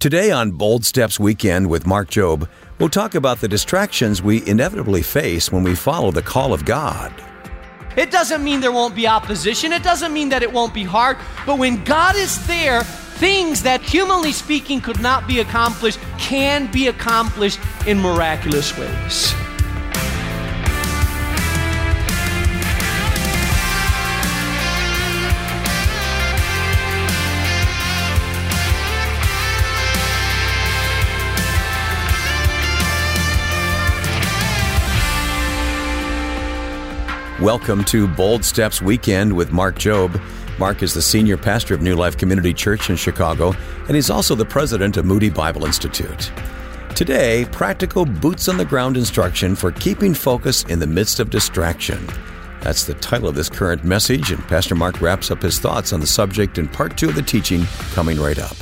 Today on Bold Steps Weekend with Mark Jobe, we'll talk about the distractions we inevitably face when we follow the call of God. It doesn't mean there won't be opposition, it doesn't mean that it won't be hard, but when God is there, things that humanly speaking could not be accomplished can be accomplished in miraculous ways. Welcome to Bold Steps Weekend with Mark Jobe. Mark is the senior pastor of New Life Community Church in Chicago, and he's also the president of Moody Bible Institute. Today, practical boots on the ground instruction for keeping focus in the midst of distraction. That's the title of this current message, and Pastor Mark wraps up his thoughts on the subject in part two of the teaching coming right up.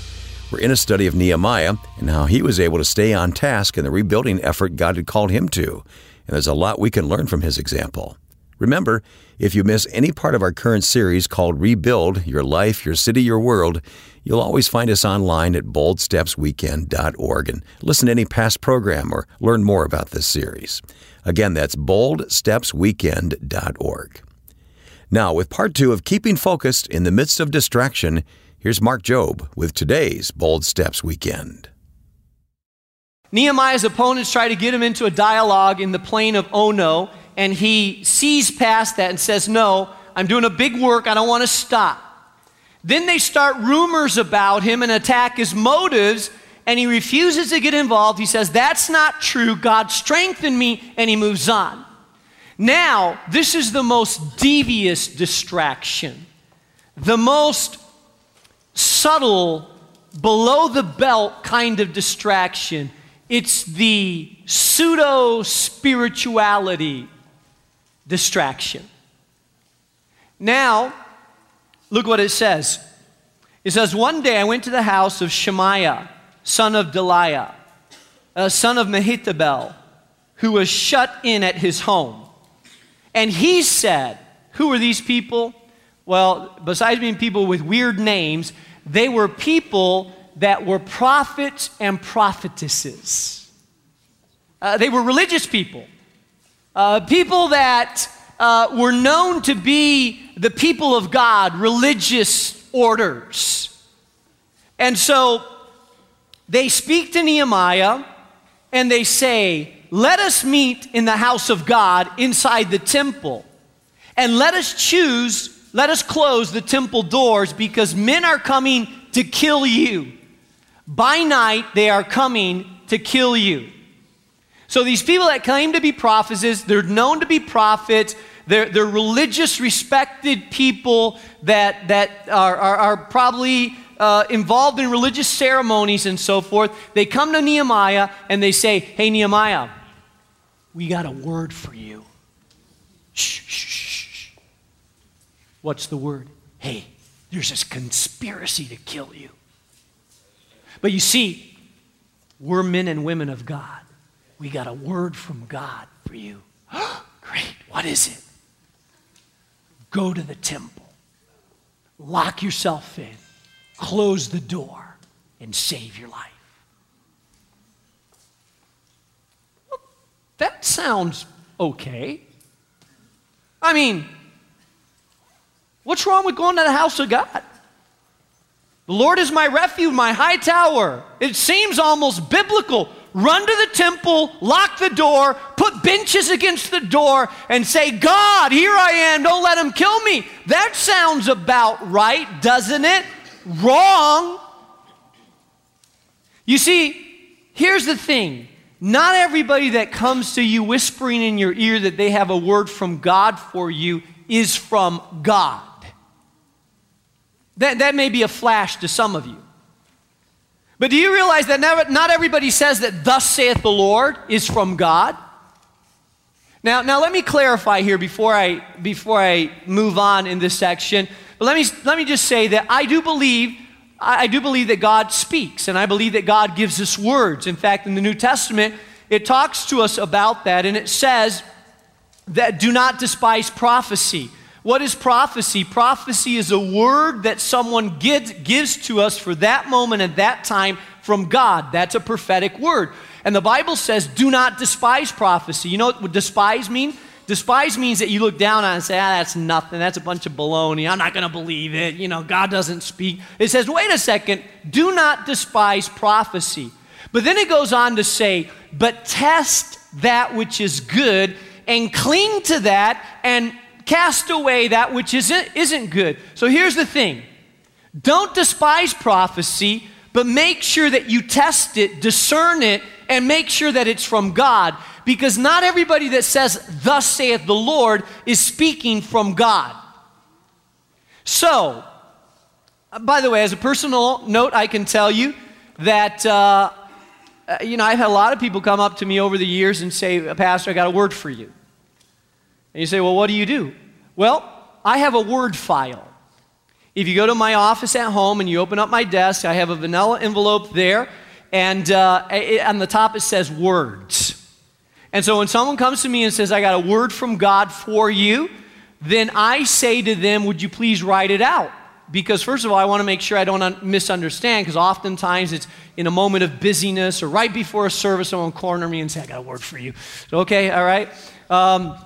We're in a study of Nehemiah and how he was able to stay on task in the rebuilding effort God had called him to. And there's a lot we can learn from his example. Remember, if you miss any part of our current series called Rebuild Your Life, Your City, Your World, you'll always find us online at boldstepsweekend.org and listen to any past program or learn more about this series. Again, that's boldstepsweekend.org. Now, with part two of Keeping Focused in the Midst of Distraction, here's Mark Jobe with today's Bold Steps Weekend. Nehemiah's opponents try to get him into a dialogue in the plain of oh Ono and he sees past that and says, No, I'm doing a big work, I don't want to stop. Then they start rumors about him and attack his motives, and he refuses to get involved. He says, That's not true. God strengthened me, and he moves on. Now, this is the most devious distraction, the most subtle, below the belt kind of distraction. It's the pseudo spirituality distraction. Now, look what it says. It says, One day I went to the house of Shemaiah, son of Delaiah, uh, son of Mehetabel, who was shut in at his home. And he said, Who are these people? Well, besides being people with weird names, they were people that were prophets and prophetesses. Uh, they were religious people uh, people that uh, were known to be the people of God, religious orders. And so they speak to Nehemiah and they say, Let us meet in the house of God inside the temple, and let us choose, let us close the temple doors because men are coming to kill you. By night, they are coming to kill you. So these people that claim to be prophets, they're known to be prophets. They're, they're religious, respected people that, that are, are, are probably uh, involved in religious ceremonies and so forth. They come to Nehemiah and they say, Hey, Nehemiah, we got a word for you. Shh, shh, shh. What's the word? Hey, there's this conspiracy to kill you. But you see, we're men and women of God. We got a word from God for you. Great. What is it? Go to the temple, lock yourself in, close the door, and save your life. that sounds okay. I mean, what's wrong with going to the house of God? The Lord is my refuge, my high tower. It seems almost biblical run to the temple, lock the door, put benches against the door, and say, God, here I am, don't let him kill me. That sounds about right, doesn't it? Wrong. You see, here's the thing not everybody that comes to you whispering in your ear that they have a word from God for you is from God. That, that may be a flash to some of you. But do you realize that not everybody says that thus saith the Lord is from God? Now, now let me clarify here before I, before I move on in this section. But let me, let me just say that I do believe I do believe that God speaks, and I believe that God gives us words. In fact, in the New Testament, it talks to us about that, and it says that do not despise prophecy. What is prophecy? Prophecy is a word that someone gives, gives to us for that moment at that time from God. That's a prophetic word. And the Bible says, do not despise prophecy. You know what despise mean? Despise means that you look down on and say, ah, that's nothing. That's a bunch of baloney. I'm not going to believe it. You know, God doesn't speak. It says, wait a second, do not despise prophecy. But then it goes on to say, but test that which is good and cling to that and cast away that which isn't, isn't good. So here's the thing don't despise prophecy, but make sure that you test it, discern it, and make sure that it's from God. Because not everybody that says, Thus saith the Lord, is speaking from God. So, by the way, as a personal note, I can tell you that, uh, uh you know, I've had a lot of people come up to me over the years and say, Pastor, I got a word for you. And you say, Well, what do you do? Well, I have a word file. If you go to my office at home and you open up my desk, I have a vanilla envelope there, and uh, it, on the top it says words. And so when someone comes to me and says, I got a word from God for you, then I say to them, Would you please write it out? Because, first of all, I want to make sure I don't un- misunderstand, because oftentimes it's in a moment of busyness or right before a service, someone corner me and say, I got a word for you. So, okay, all right. Um,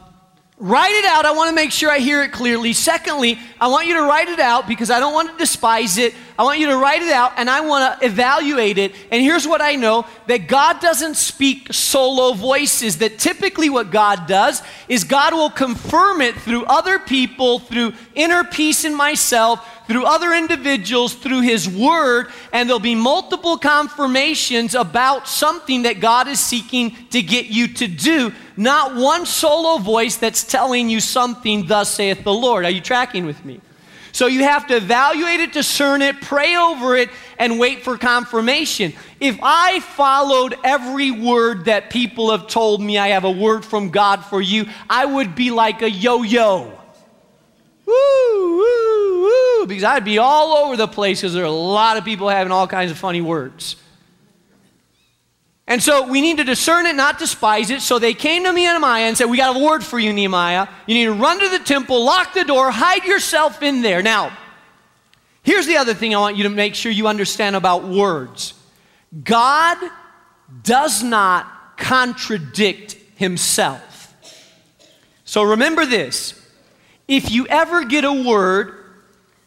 Write it out. I want to make sure I hear it clearly. Secondly, I want you to write it out because I don't want to despise it. I want you to write it out and I want to evaluate it. And here's what I know that God doesn't speak solo voices. That typically what God does is God will confirm it through other people, through inner peace in myself, through other individuals, through His Word, and there'll be multiple confirmations about something that God is seeking to get you to do. Not one solo voice that's telling you something, thus saith the Lord. Are you tracking with me? So you have to evaluate it, discern it, pray over it, and wait for confirmation. If I followed every word that people have told me, I have a word from God for you, I would be like a yo yo. Woo, woo, woo, because I'd be all over the place because there are a lot of people having all kinds of funny words. And so we need to discern it, not despise it. So they came to Nehemiah and said, We got a word for you, Nehemiah. You need to run to the temple, lock the door, hide yourself in there. Now, here's the other thing I want you to make sure you understand about words God does not contradict himself. So remember this if you ever get a word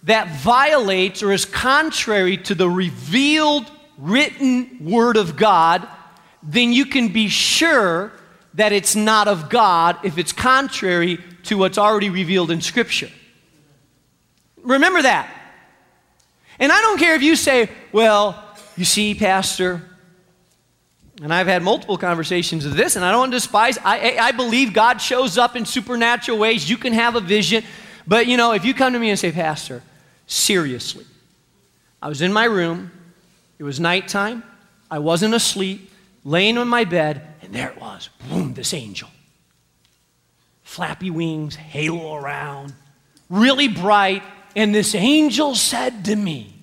that violates or is contrary to the revealed written word of God, then you can be sure that it's not of God if it's contrary to what's already revealed in Scripture. Remember that. And I don't care if you say, well, you see, Pastor, and I've had multiple conversations of this, and I don't despise. I, I believe God shows up in supernatural ways. You can have a vision. But, you know, if you come to me and say, Pastor, seriously, I was in my room, it was nighttime, I wasn't asleep, laying on my bed, and there it was boom, this angel. Flappy wings, halo around, really bright, and this angel said to me,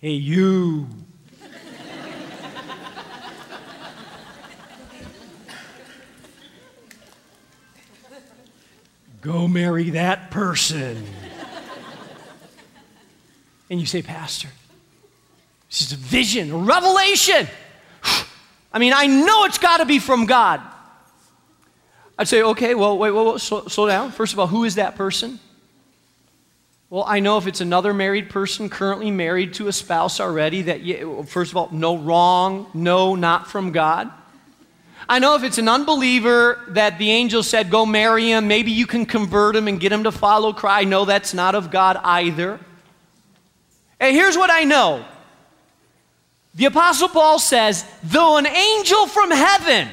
Hey, you. Go marry that person. and you say, Pastor, this is a vision, a revelation. I mean, I know it's got to be from God. I'd say, okay, well, wait, wait, wait slow, slow, down. First of all, who is that person? Well, I know if it's another married person currently married to a spouse already, that, first of all, no wrong, no, not from God. I know if it's an unbeliever that the angel said, go marry him, maybe you can convert him and get him to follow Christ. Know that's not of God either. And here's what I know the Apostle Paul says, though an angel from heaven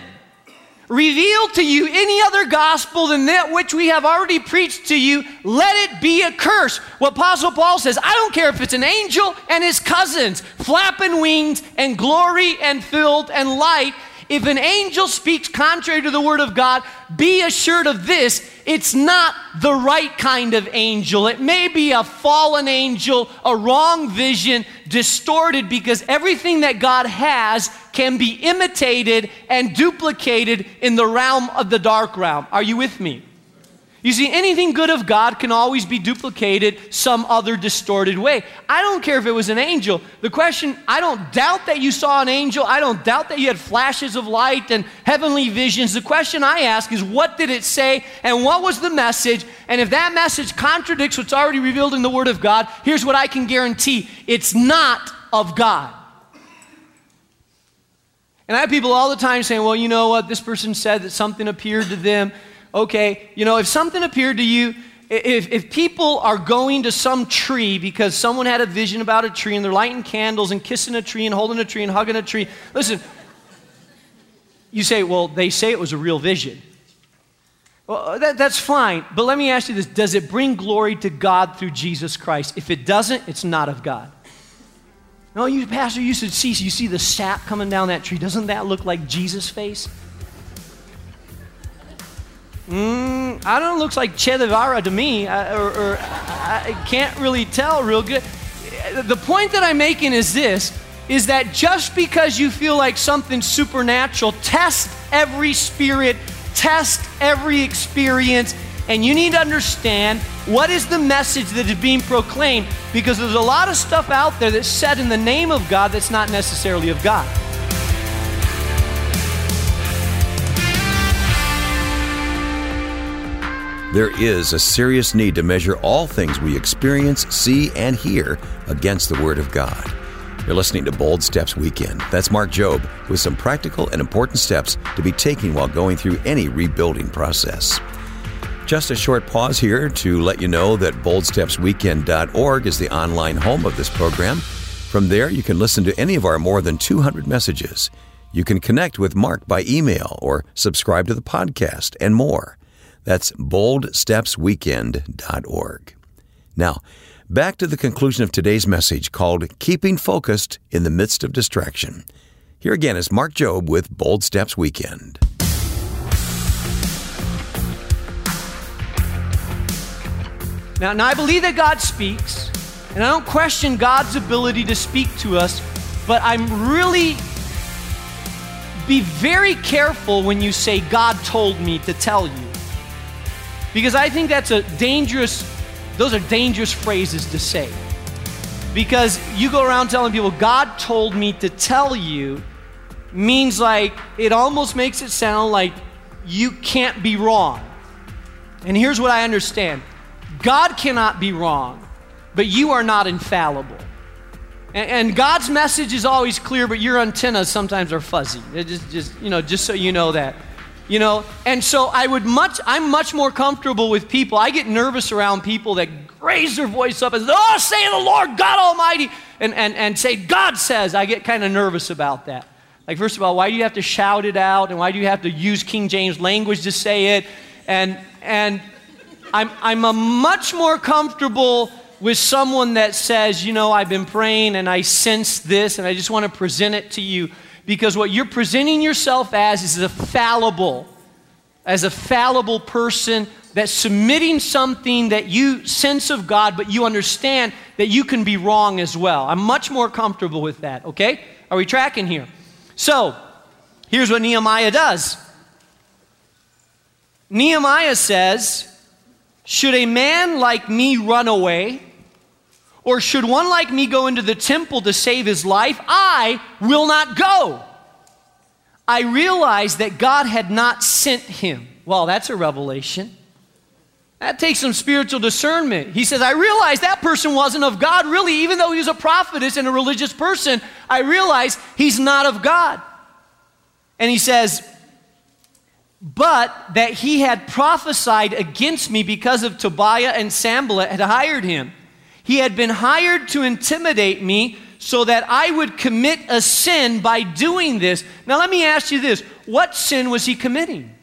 revealed to you any other gospel than that which we have already preached to you, let it be a curse. What Apostle Paul says, I don't care if it's an angel and his cousins, flapping wings and glory and filled and light. If an angel speaks contrary to the word of God, be assured of this it's not the right kind of angel. It may be a fallen angel, a wrong vision, distorted because everything that God has can be imitated and duplicated in the realm of the dark realm. Are you with me? You see, anything good of God can always be duplicated some other distorted way. I don't care if it was an angel. The question, I don't doubt that you saw an angel. I don't doubt that you had flashes of light and heavenly visions. The question I ask is, what did it say and what was the message? And if that message contradicts what's already revealed in the Word of God, here's what I can guarantee it's not of God. And I have people all the time saying, well, you know what? This person said that something appeared to them okay, you know, if something appeared to you, if, if people are going to some tree because someone had a vision about a tree and they're lighting candles and kissing a tree and holding a tree and hugging a tree, listen, you say, well, they say it was a real vision. Well, uh, that, that's fine, but let me ask you this Does it bring glory to God through Jesus Christ? If it doesn't, it's not of God. No, you, Pastor, you should see, you see the sap coming down that tree. Doesn't that look like Jesus' face? Mm, I don't know, looks like Che Guevara to me, or, or I can't really tell real good. The point that I'm making is this, is that just because you feel like something supernatural, test every spirit, test every experience, and you need to understand what is the message that is being proclaimed because there's a lot of stuff out there that's said in the name of God that's not necessarily of God. There is a serious need to measure all things we experience, see, and hear against the Word of God. You're listening to Bold Steps Weekend. That's Mark Jobe with some practical and important steps to be taken while going through any rebuilding process. Just a short pause here to let you know that boldstepsweekend.org is the online home of this program. From there, you can listen to any of our more than 200 messages. You can connect with Mark by email or subscribe to the podcast and more. That's boldstepsweekend.org. Now, back to the conclusion of today's message called Keeping Focused in the Midst of Distraction. Here again is Mark Jobe with Bold Steps Weekend. Now, now, I believe that God speaks, and I don't question God's ability to speak to us, but I'm really be very careful when you say, God told me to tell you. Because I think that's a dangerous, those are dangerous phrases to say. Because you go around telling people, God told me to tell you, means like, it almost makes it sound like you can't be wrong. And here's what I understand God cannot be wrong, but you are not infallible. And, God's message is always clear, but your antennas sometimes are fuzzy. just, just, you know, just so you know that you know? And so i would much i'm much more comfortable with people. I get nervous around people that raise their voice up and say oh say the lord god almighty and, and, and say god says. I get kind of nervous about that. Like first of all why do you have to shout it out and why do you have to use king james language to say it? And and i'm i'm a much more comfortable with someone that says you know i've been praying and i sense this and i just want to present it to you because what you're presenting yourself as is a fallible, as a fallible person that's submitting something that you sense of God, but you understand that you can be wrong as well. I'm much more comfortable with that, okay? Are we tracking here? So, here's what Nehemiah does Nehemiah says, Should a man like me run away? Or should one like me go into the temple to save his life? I will not go. I realized that God had not sent him. Well, that's a revelation. That takes some spiritual discernment. He says, I realized that person wasn't of God, really, even though he was a prophetess and a religious person. I realized he's not of God. And he says, but that he had prophesied against me because of Tobiah and Sanballat had hired him. He had been hired to intimidate me so that I would commit a sin by doing this. Now, let me ask you this what sin was he committing?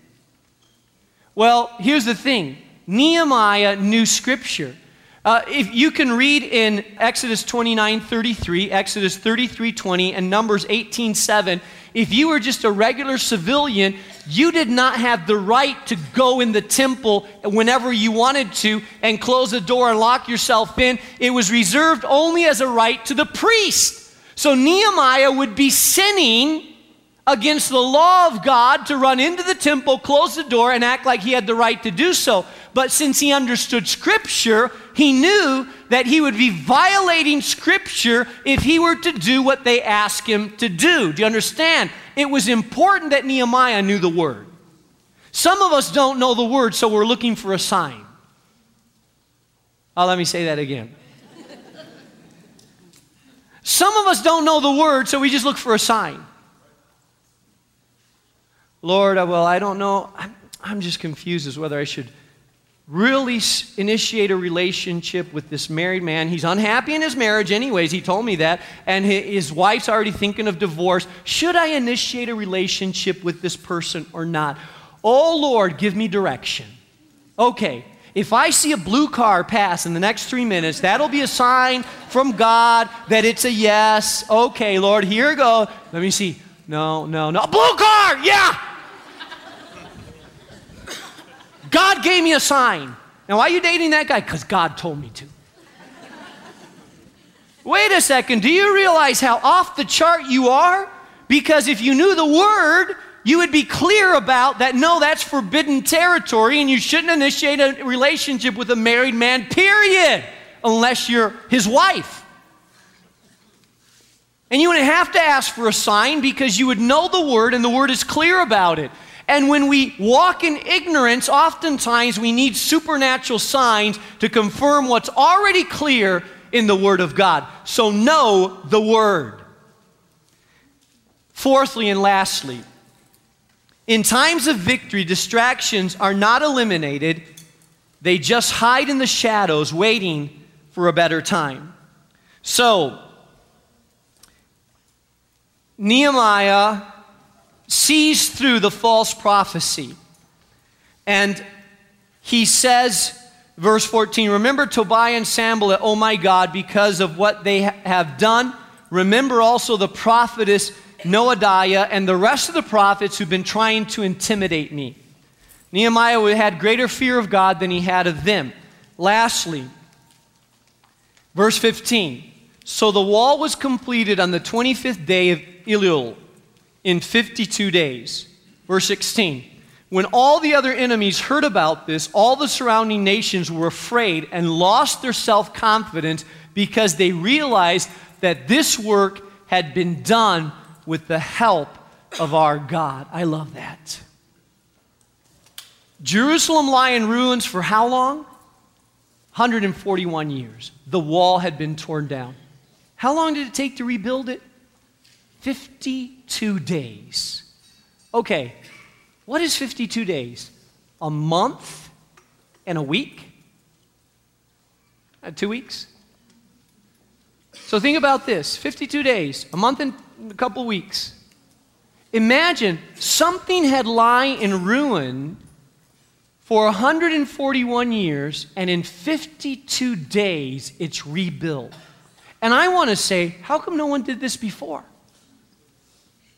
Well, here's the thing Nehemiah knew Scripture. Uh, if you can read in Exodus 29 33, Exodus 33 20, and Numbers 18 7, if you were just a regular civilian, you did not have the right to go in the temple whenever you wanted to and close the door and lock yourself in. It was reserved only as a right to the priest. So Nehemiah would be sinning against the law of God to run into the temple, close the door, and act like he had the right to do so. But since he understood Scripture, he knew that he would be violating Scripture if he were to do what they asked him to do. Do you understand? It was important that Nehemiah knew the Word. Some of us don't know the Word, so we're looking for a sign. Oh, let me say that again. Some of us don't know the Word, so we just look for a sign. Lord, well, I don't know. I'm, I'm just confused as whether I should really initiate a relationship with this married man. He's unhappy in his marriage, anyways. He told me that. And his wife's already thinking of divorce. Should I initiate a relationship with this person or not? Oh, Lord, give me direction. Okay, if I see a blue car pass in the next three minutes, that'll be a sign from God that it's a yes. Okay, Lord, here we go. Let me see. No, no, no. A blue car! Yeah! God gave me a sign. Now, why are you dating that guy? Because God told me to. Wait a second. Do you realize how off the chart you are? Because if you knew the word, you would be clear about that no, that's forbidden territory and you shouldn't initiate a relationship with a married man, period, unless you're his wife. And you wouldn't have to ask for a sign because you would know the word and the word is clear about it. And when we walk in ignorance, oftentimes we need supernatural signs to confirm what's already clear in the Word of God. So know the Word. Fourthly and lastly, in times of victory, distractions are not eliminated, they just hide in the shadows, waiting for a better time. So, Nehemiah sees through the false prophecy. And he says, verse 14, Remember Tobiah and Sanballat, oh my God, because of what they ha- have done. Remember also the prophetess Noadiah and the rest of the prophets who've been trying to intimidate me. Nehemiah had greater fear of God than he had of them. Lastly, verse 15. So the wall was completed on the 25th day of Elul in 52 days. Verse 16. When all the other enemies heard about this, all the surrounding nations were afraid and lost their self confidence because they realized that this work had been done with the help of our God. I love that. Jerusalem lay in ruins for how long? 141 years. The wall had been torn down. How long did it take to rebuild it? 52 days. Okay, what is 52 days? A month and a week? Uh, two weeks? So think about this 52 days, a month and a couple weeks. Imagine something had lie in ruin for 141 years, and in 52 days it's rebuilt. And I want to say, how come no one did this before?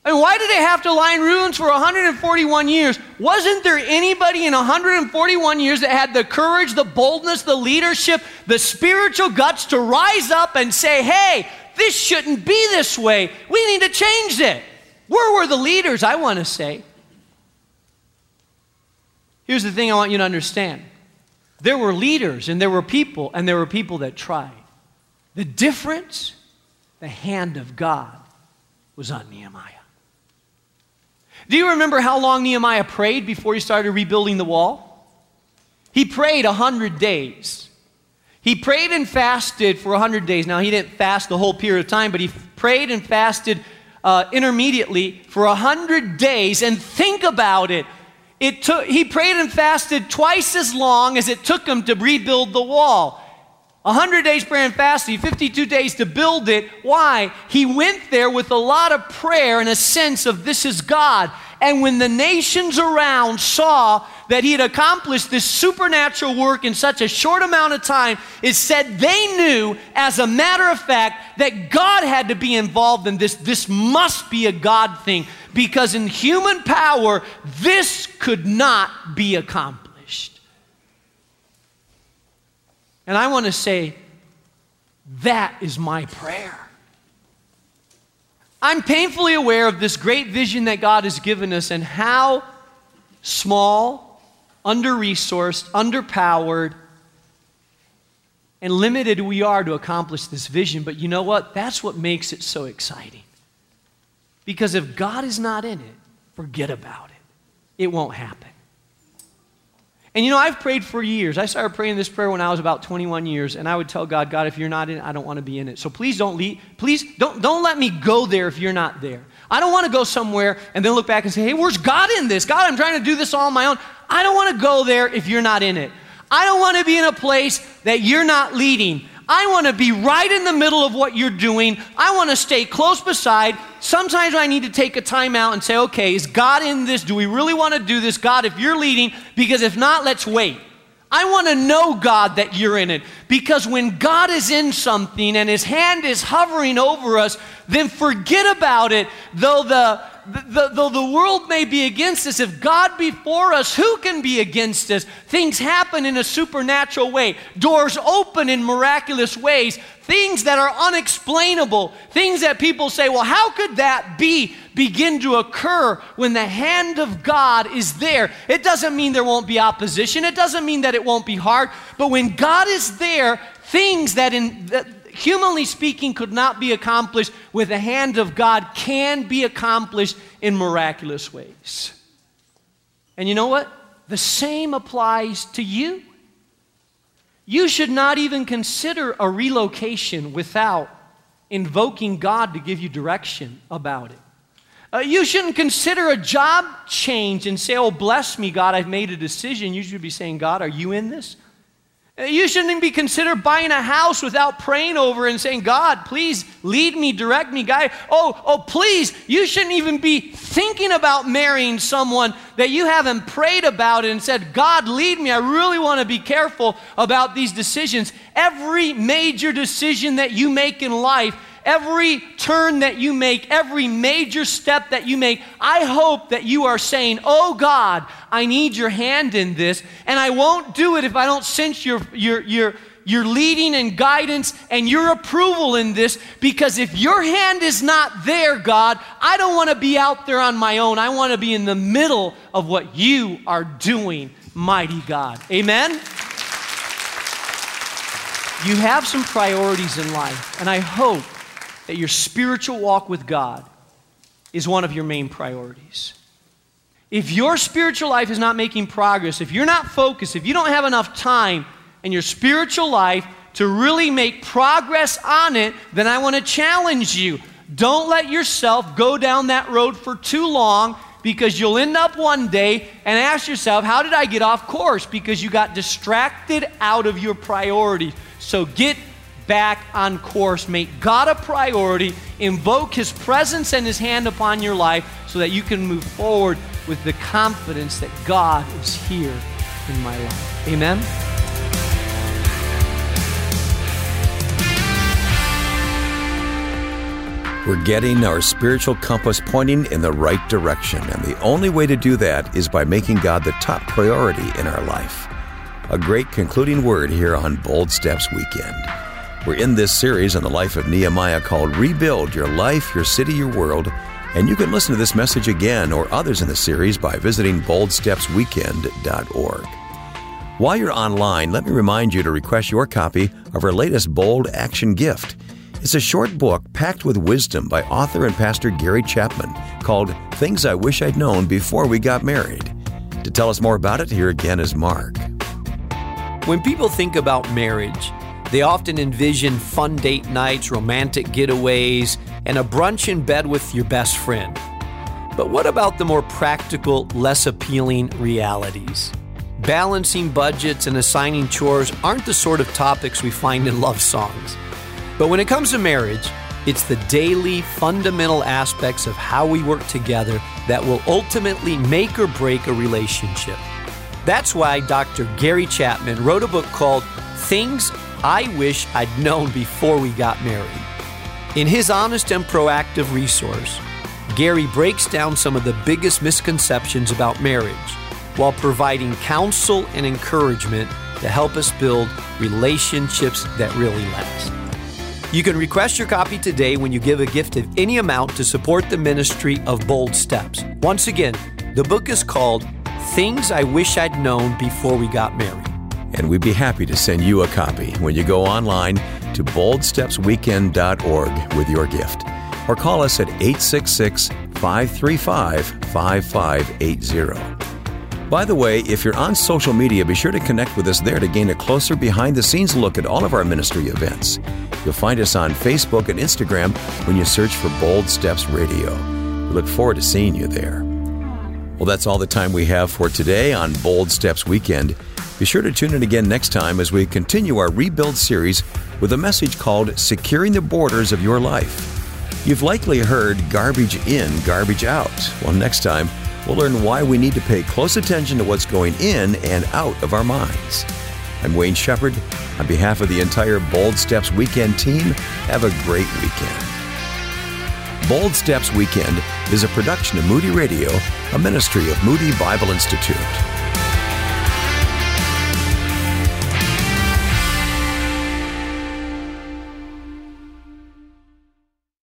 And why did they have to lie in ruins for 141 years? Wasn't there anybody in 141 years that had the courage, the boldness, the leadership, the spiritual guts to rise up and say, hey, this shouldn't be this way. We need to change it. Where were the leaders, I want to say? Here's the thing I want you to understand there were leaders and there were people, and there were people that tried. The difference, the hand of God was on Nehemiah. Do you remember how long Nehemiah prayed before he started rebuilding the wall? He prayed 100 days. He prayed and fasted for 100 days. Now, he didn't fast the whole period of time, but he prayed and fasted uh, intermediately for 100 days. And think about it. it took, he prayed and fasted twice as long as it took him to rebuild the wall. 100 days prayer and fasting, 52 days to build it. Why? He went there with a lot of prayer and a sense of this is God. And when the nations around saw that he had accomplished this supernatural work in such a short amount of time, it said they knew, as a matter of fact, that God had to be involved in this. This must be a God thing because in human power, this could not be accomplished. And I want to say, that is my prayer. I'm painfully aware of this great vision that God has given us and how small, under resourced, underpowered, and limited we are to accomplish this vision. But you know what? That's what makes it so exciting. Because if God is not in it, forget about it. It won't happen. And you know, I've prayed for years. I started praying this prayer when I was about 21 years, and I would tell God, God, if you're not in it, I don't want to be in it. So please don't leave. Please don't, don't let me go there if you're not there. I don't want to go somewhere and then look back and say, hey, where's God in this? God, I'm trying to do this all on my own. I don't want to go there if you're not in it. I don't want to be in a place that you're not leading. I want to be right in the middle of what you're doing. I want to stay close beside. Sometimes I need to take a time out and say, okay, is God in this? Do we really want to do this? God, if you're leading, because if not, let's wait. I want to know, God, that you're in it. Because when God is in something and his hand is hovering over us, then forget about it. Though the, though the world may be against us, if God be for us, who can be against us? Things happen in a supernatural way, doors open in miraculous ways, things that are unexplainable, things that people say, well, how could that be? Begin to occur when the hand of God is there. It doesn't mean there won't be opposition, it doesn't mean that it won't be hard, but when God is there, things that in that humanly speaking could not be accomplished with the hand of God can be accomplished in miraculous ways. And you know what? The same applies to you. You should not even consider a relocation without invoking God to give you direction about it. Uh, you shouldn't consider a job change and say, Oh, bless me, God, I've made a decision. You should be saying, God, are you in this? You shouldn't even be considered buying a house without praying over and saying, God, please lead me, direct me, guide. Oh, oh, please, you shouldn't even be thinking about marrying someone that you haven't prayed about and said, God, lead me. I really want to be careful about these decisions. Every major decision that you make in life every turn that you make, every major step that you make, I hope that you are saying, Oh God, I need your hand in this, and I won't do it if I don't sense your, your, your, your leading and guidance and your approval in this because if your hand is not there, God, I don't want to be out there on my own. I want to be in the middle of what you are doing, mighty God. Amen? You have some priorities in life, and I hope that your spiritual walk with God is one of your main priorities. If your spiritual life is not making progress, if you're not focused, if you don't have enough time in your spiritual life to really make progress on it, then I want to challenge you. Don't let yourself go down that road for too long because you'll end up one day and ask yourself, How did I get off course? Because you got distracted out of your priority. So get back on course. Make God a priority. Invoke His presence and His hand upon your life so that you can move forward with the confidence that God is here in my life. Amen. We're getting our spiritual compass pointing in the right direction, and the only way to do that is by making God the top priority in our life. A great concluding word here on Bold Steps Weekend. We're in this series on the life of Nehemiah called Rebuild Your Life, Your City, Your World. And you can listen to this message again or others in the series by visiting boldstepsweekend.org. While you're online, let me remind you to request your copy of our latest Bold Action Gift. It's a short book packed with wisdom by author and pastor Gary Chapman called Things I Wish I'd Known Before We Got Married. To tell us more about it, here again is Mark. When people think about marriage, they often envision fun date nights, romantic getaways, and a brunch in bed with your best friend. But what about the more practical, less appealing realities? Balancing budgets and assigning chores aren't the sort of topics we find in love songs. But when it comes to marriage, it's the daily, fundamental aspects of how we work together that will ultimately make or break a relationship. That's why Dr. Gary Chapman wrote a book called Things I wish I'd known before we got married. In his honest and proactive resource, Gary breaks down some of the biggest misconceptions about marriage while providing counsel and encouragement to help us build relationships that really last. You can request your copy today when you give a gift of any amount to support the ministry of Bold Steps. Once again, the book is called Things I Wish I'd Known Before We Got Married. And we'd be happy to send you a copy when you go online to boldstepsweekend.org with your gift. Or call us at 866 535 5580. By the way, if you're on social media, be sure to connect with us there to gain a closer behind the scenes look at all of our ministry events. You'll find us on Facebook and Instagram when you search for Bold Steps Radio. We look forward to seeing you there. Well, that's all the time we have for today on Bold Steps Weekend. Be sure to tune in again next time as we continue our Rebuild series with a message called Securing the Borders of Your Life. You've likely heard garbage in, garbage out. Well, next time, we'll learn why we need to pay close attention to what's going in and out of our minds. I'm Wayne Shepherd. On behalf of the entire Bold Steps Weekend team, have a great weekend. Bold Steps Weekend is a production of Moody Radio, a ministry of Moody Bible Institute.